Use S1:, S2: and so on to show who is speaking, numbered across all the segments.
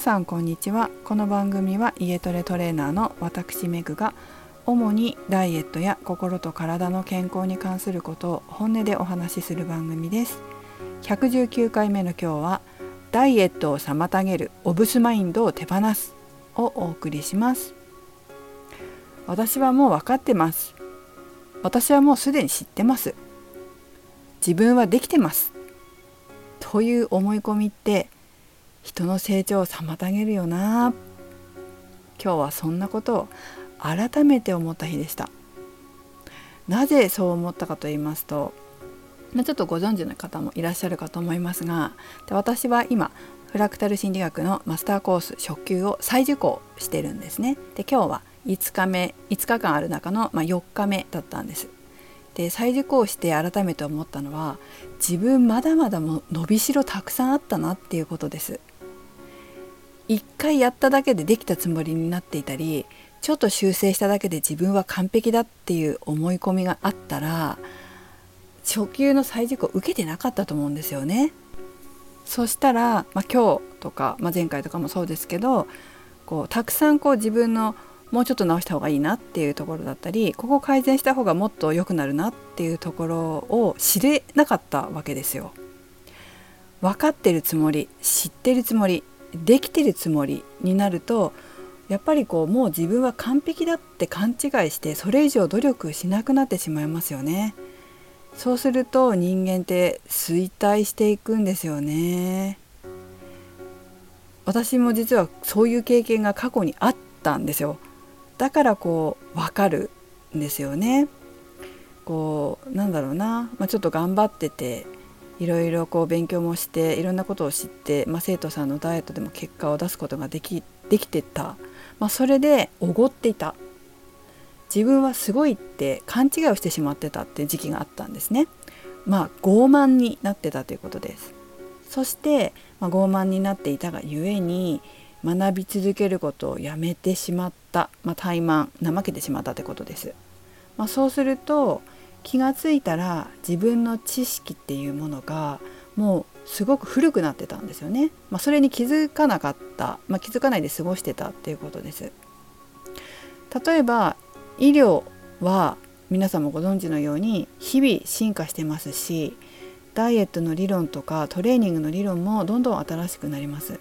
S1: 皆さんこんにちは。この番組は家トレトレーナーの私メグが主にダイエットや心と体の健康に関することを本音でお話しする番組です。119回目の今日はダイエットを妨げるオブスマインドを手放すをお送りします。私はもう分かってます。私はもうすでに知ってます。自分はできてます。という思い込みって人の成長を妨げるよな。今日はそんなことを改めて思った日でした。なぜそう思ったかと言いますとちょっとご存知の方もいらっしゃるかと思いますが私は今フラクタル心理学のマスターコース初級を再受講してるんですね。で今日は5日目5日間ある中の、まあ、4日目だったんです。で再受講して改めて思ったのは自分まだまだも伸びしろたくさんあったなっていうことです一回やっただけでできたつもりになっていたりちょっと修正しただけで自分は完璧だっていう思い込みがあったら初級の再受講受けてなかったと思うんですよね。そしたら、まあ、今日とか、まあ、前回とかもそうですけどこうたくさんこう自分のもうちょっと直した方がいいなっていうところだったりここ改善した方がもっと良くなるなっていうところを知れなかったわけですよ。分かってるつもり知ってるつもりできてるつもりになるとやっぱりこうもう自分は完璧だって勘違いしてそれ以上努力しなくなってしまいますよね。そうすると人間って衰退していくんですよね。私も実はそういう経験が過去にあったんですよ。だからこう分かるんですよね。こうなんだろうな、まあ、ちょっと頑張ってていろいろこう勉強もしていろんなことを知って、まあ、生徒さんのダイエットでも結果を出すことができできてた、まあ、それでおごっていた自分はすごいって勘違いをしてしまってたっていう時期があったんですね。まあ傲慢になってたということです。そして、まあ、傲慢になっていたがゆえに学び続けることをやめてしまった、まあ、怠慢怠けてしまったということです。まあ、そうすると気がついたら自分の知識っていうものがもうすごく古くなってたんですよね。まあ、それに気づかなかった、まあ、気づかないで過ごしてたっていうことです。例えば医療は皆さんもご存知のように日々進化してますしダイエットの理論とかトレーニングの理論もどんどん新しくなります。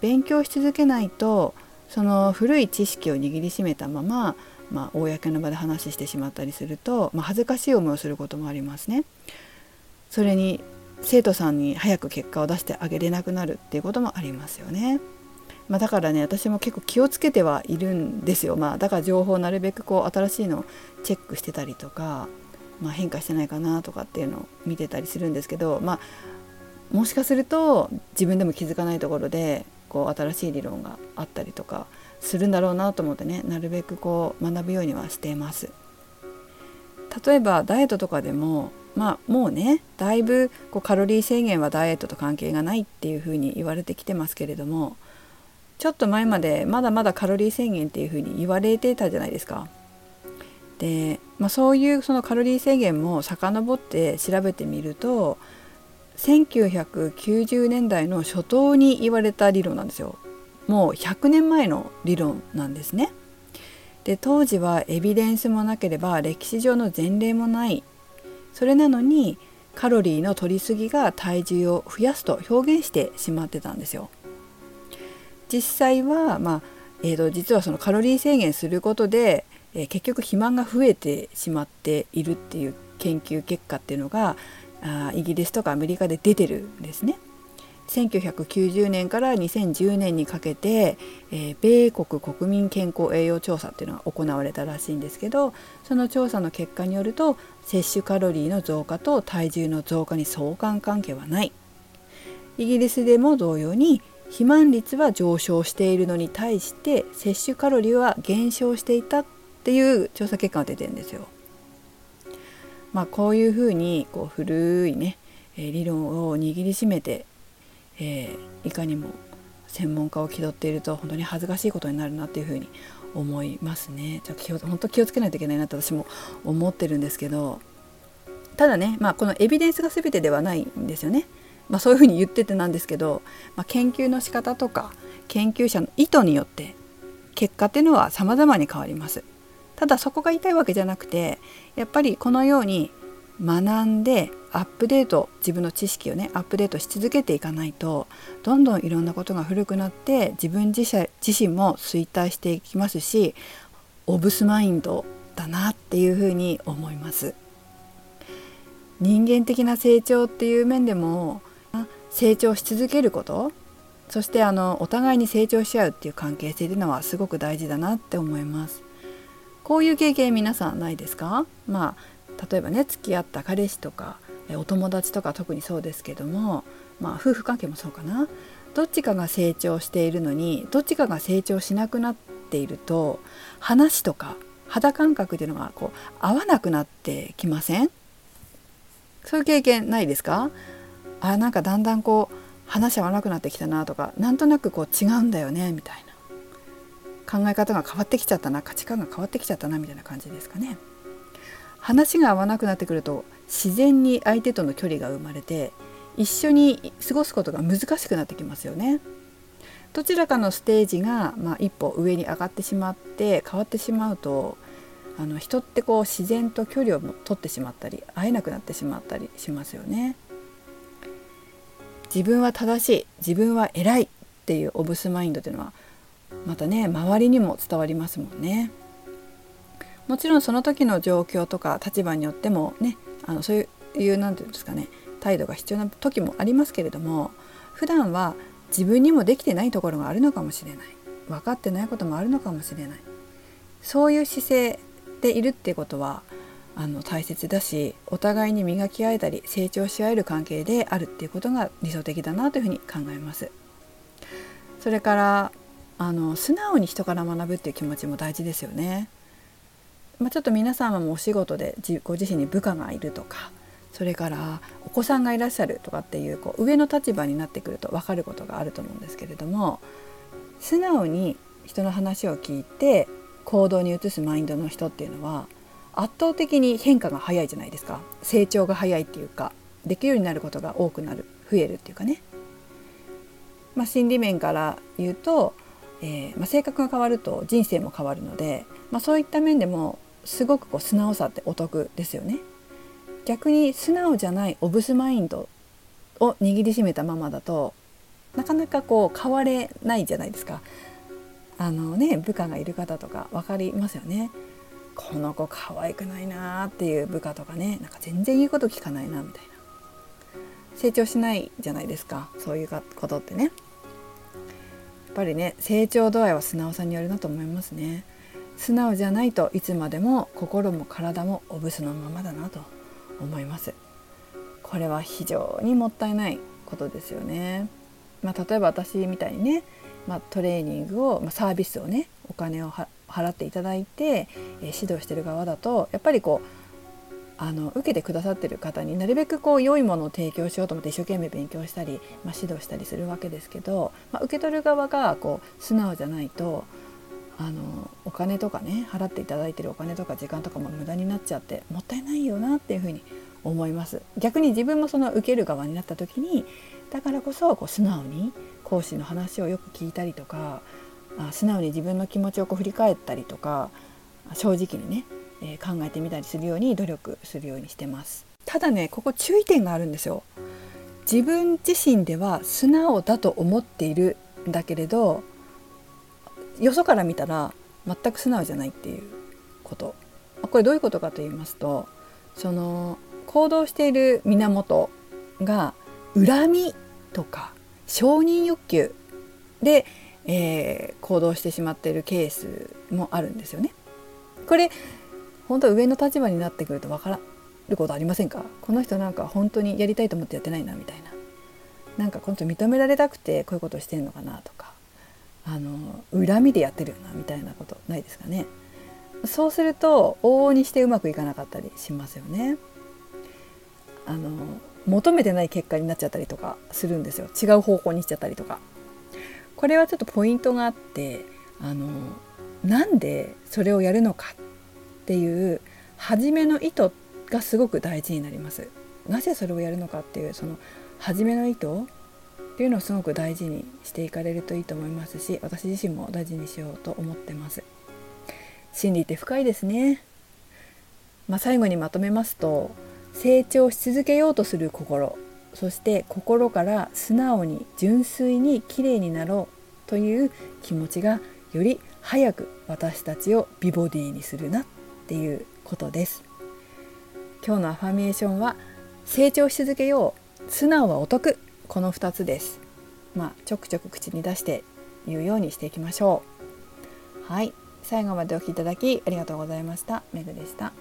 S1: 勉強し続けないとその古い知識を握りしめたまままあ、公の場で話してしまったりすると、まあ、恥ずかしい思いをすることもありますね。それに生徒さんに早く結果を出してあげれなくなるっていうこともありますよね。まあ、だからね私も結構気をつけてはいるんですよ。まあ、だから情報をなるべくこう新しいのをチェックしてたりとか、まあ、変化してないかなとかっていうのを見てたりするんですけど、まあ、もしかすると自分でも気づかないところでこう新しい理論があったりとかするんだろうなと思ってねなるべくこう学ぶようにはしています。例えばダイエットとかでもまあもうねだいぶこうカロリー制限はダイエットと関係がないっていうふうに言われてきてますけれどもちょっと前までまだまだカロリー制限っていうふうに言われてたじゃないですか。で、まあ、そういうそのカロリー制限も遡って調べてみると1990年代の初頭に言われた理論なんですよ。もう100年前の理論なんですね。で当時はエビデンスもなければ歴史上の前例もないそれなのにカロリーの摂りすぎが体重を増やすと表現してしまってたんですよ。実際は、まあえーと、実はそのカロリー制限することで、えー、結局肥満が増えてしまっているっていう研究結果っていうのがあイギリスとかアメリカで出てるんですね。1990年から2010年にかけて、えー、米国国民健康栄養調査っていうのが行われたらしいんですけどその調査の結果によると摂取カロリーの増加と体重の増加に相関関係はないイギリスでも同様に肥満率は上昇しているのに対して摂取カロリーは減少していたっていう調査結果が出てるんですよ。まあ、こういうふうにこう古いね理論を握りしめてえー、いかにも専門家を気取っていると本当に恥ずかしいことになるなっていうふうに思いますね。じゃ気を本当気をつけないといけないなって私も思ってるんですけどただね、まあ、このエビデンスが全てではないんですよね。まあ、そういうふうに言っててなんですけど、まあ、研究の仕方とか研究者の意図によって結果っていうのは様々に変わりますただそこが言いわけじゃなくてやっぱりこのように学んでアップデート自分の知識をねアップデートし続けていかないとどんどんいろんなことが古くなって自分自身も衰退していきますしオブスマインドだなっていうふうに思います。人間的な成長っていう面でも成長し続けることそしてあのお互いに成長し合うっていう関係性っていうのはすごく大事だなって思います。こういう経験皆さんないですか？まあ例えばね付き合った彼氏とかお友達とか特にそうですけどもまあ夫婦関係もそうかな。どっちかが成長しているのにどっちかが成長しなくなっていると話とか肌感覚っていうのがこう合わなくなってきません？そういう経験ないですか？あなんかだんだんこう話合わなくなってきたなとかなんとなくこう違うんだよねみたいな。考え方が変わってきちゃったな価値観が変わってきちゃったなみたいな感じですかね。話が合わなくなってくると自然に相手との距離が生まれて一緒に過ごすことが難しくなってきますよね。どちらかのステージが、まあ、一歩上に上がってしまって変わってしまうとあの人ってこう自然と距離を取ってしまったり会えなくなってしまったりしますよね。自分は正しい自分は偉いっていうオブスマインドというのはまたね周りにも伝わりますもんね。もちろんその時の状況とか立場によってもねあのそういう何て言うんですかね態度が必要な時もありますけれども普段は自分にもできてないところがあるのかもしれない分かってないこともあるのかもしれないそういう姿勢でいるっていうことはあの大切だしお互いに磨き合えたり成長し合える関係であるっていうことが理想的だなというふうに考えます。それからあの素直に人から学ぶっていう気持ちも大事ですよね。まあ、ちょっと皆様もお仕事でご自身に部下がいるとかそれからお子さんがいらっしゃるとかっていうこう上の立場になってくると分かることがあると思うんですけれども素直に人の話を聞いて行動に移すマインドの人っていうのは圧倒的に変化が早いじゃないですか成長が早いっていうかできるようになることが多くなる増えるっていうかね、まあ、心理面から言うと、えー、まあ、性格が変わると人生も変わるので、まあ、そういった面でもすごくこう素直さってお得ですよね。逆に素直じゃないオブスマインドを握りしめたままだとなかなかこう変われないじゃないですか。あのね部下がいる方とか分かりますよね。この子可愛くないなっていう部下とかねなんか全然言うこと聞かないなみたいな成長しないじゃないですかそういうことってねぱりね成長度合いは素直さによるなと思いますね。素直じゃないといつまでも心も体もおぶすのままだなと思います。これは非常にもったいないことですよね。まあ、例えば私みたいにね、まあ、トレーニングを、まあ、サービスをねお金を払っていただいて、えー、指導してる側だとやっぱりこうあの受けてくださってる方になるべくこう良いものを提供しようと思って一生懸命勉強したり、まあ、指導したりするわけですけど、まあ、受け取る側がこう素直じゃないとあのお金とかね払っていただいてるお金とか時間とかも無駄になっちゃってもったいないよなっていうふうに思います。逆に自分もその受ける側になった時にだからこそこう素直に講師の話をよく聞いたりとかあ素直に自分の気持ちをこう振り返ったりとか正直にね、えー、考えてみたりするように努力するようにしてます。ただねここ注意点があるんですよ。自分自身では素直だと思っているんだけれどよそから見たら全く素直じゃないっていうこと。これどういうことかと言いますとその行動している源が恨みとか承認欲求でえー、行動してしまっているケースもあるんですよね。これ本当上の立場になってくると分からることありませんか？この人なんか本当にやりたいと思ってやってないなみたいな。なんか本当認められたくてこういうことしてんのかなとか。あの恨みでやってるよなみたいなことないですかね？そうすると往々にしてうまくいかなかったりしますよね。あの求めてない結果になっちゃったりとかするんですよ。違う方向にしちゃったりとか。これはちょっとポイントがあってあのなんでそれをやるのかっていう初めの意図がすごく大事になります。なぜそれをやるのかっていうその初めの意図っていうのをすごく大事にしていかれるといいと思いますし私自身も大事にしようと思ってます。心理って深いですね。まあ、最後にまとめますと成長し続けようとする心。そして心から素直に純粋にきれいになろうという気持ちがより早く私たちを美ボディにするな。っていうことです。今日のアファメーションは成長し続けよう素直はお得この2つです。まあちょくちょく口に出して言うようにしていきましょう。はい。最後までお聴きいただきありがとうございました。めぐでした。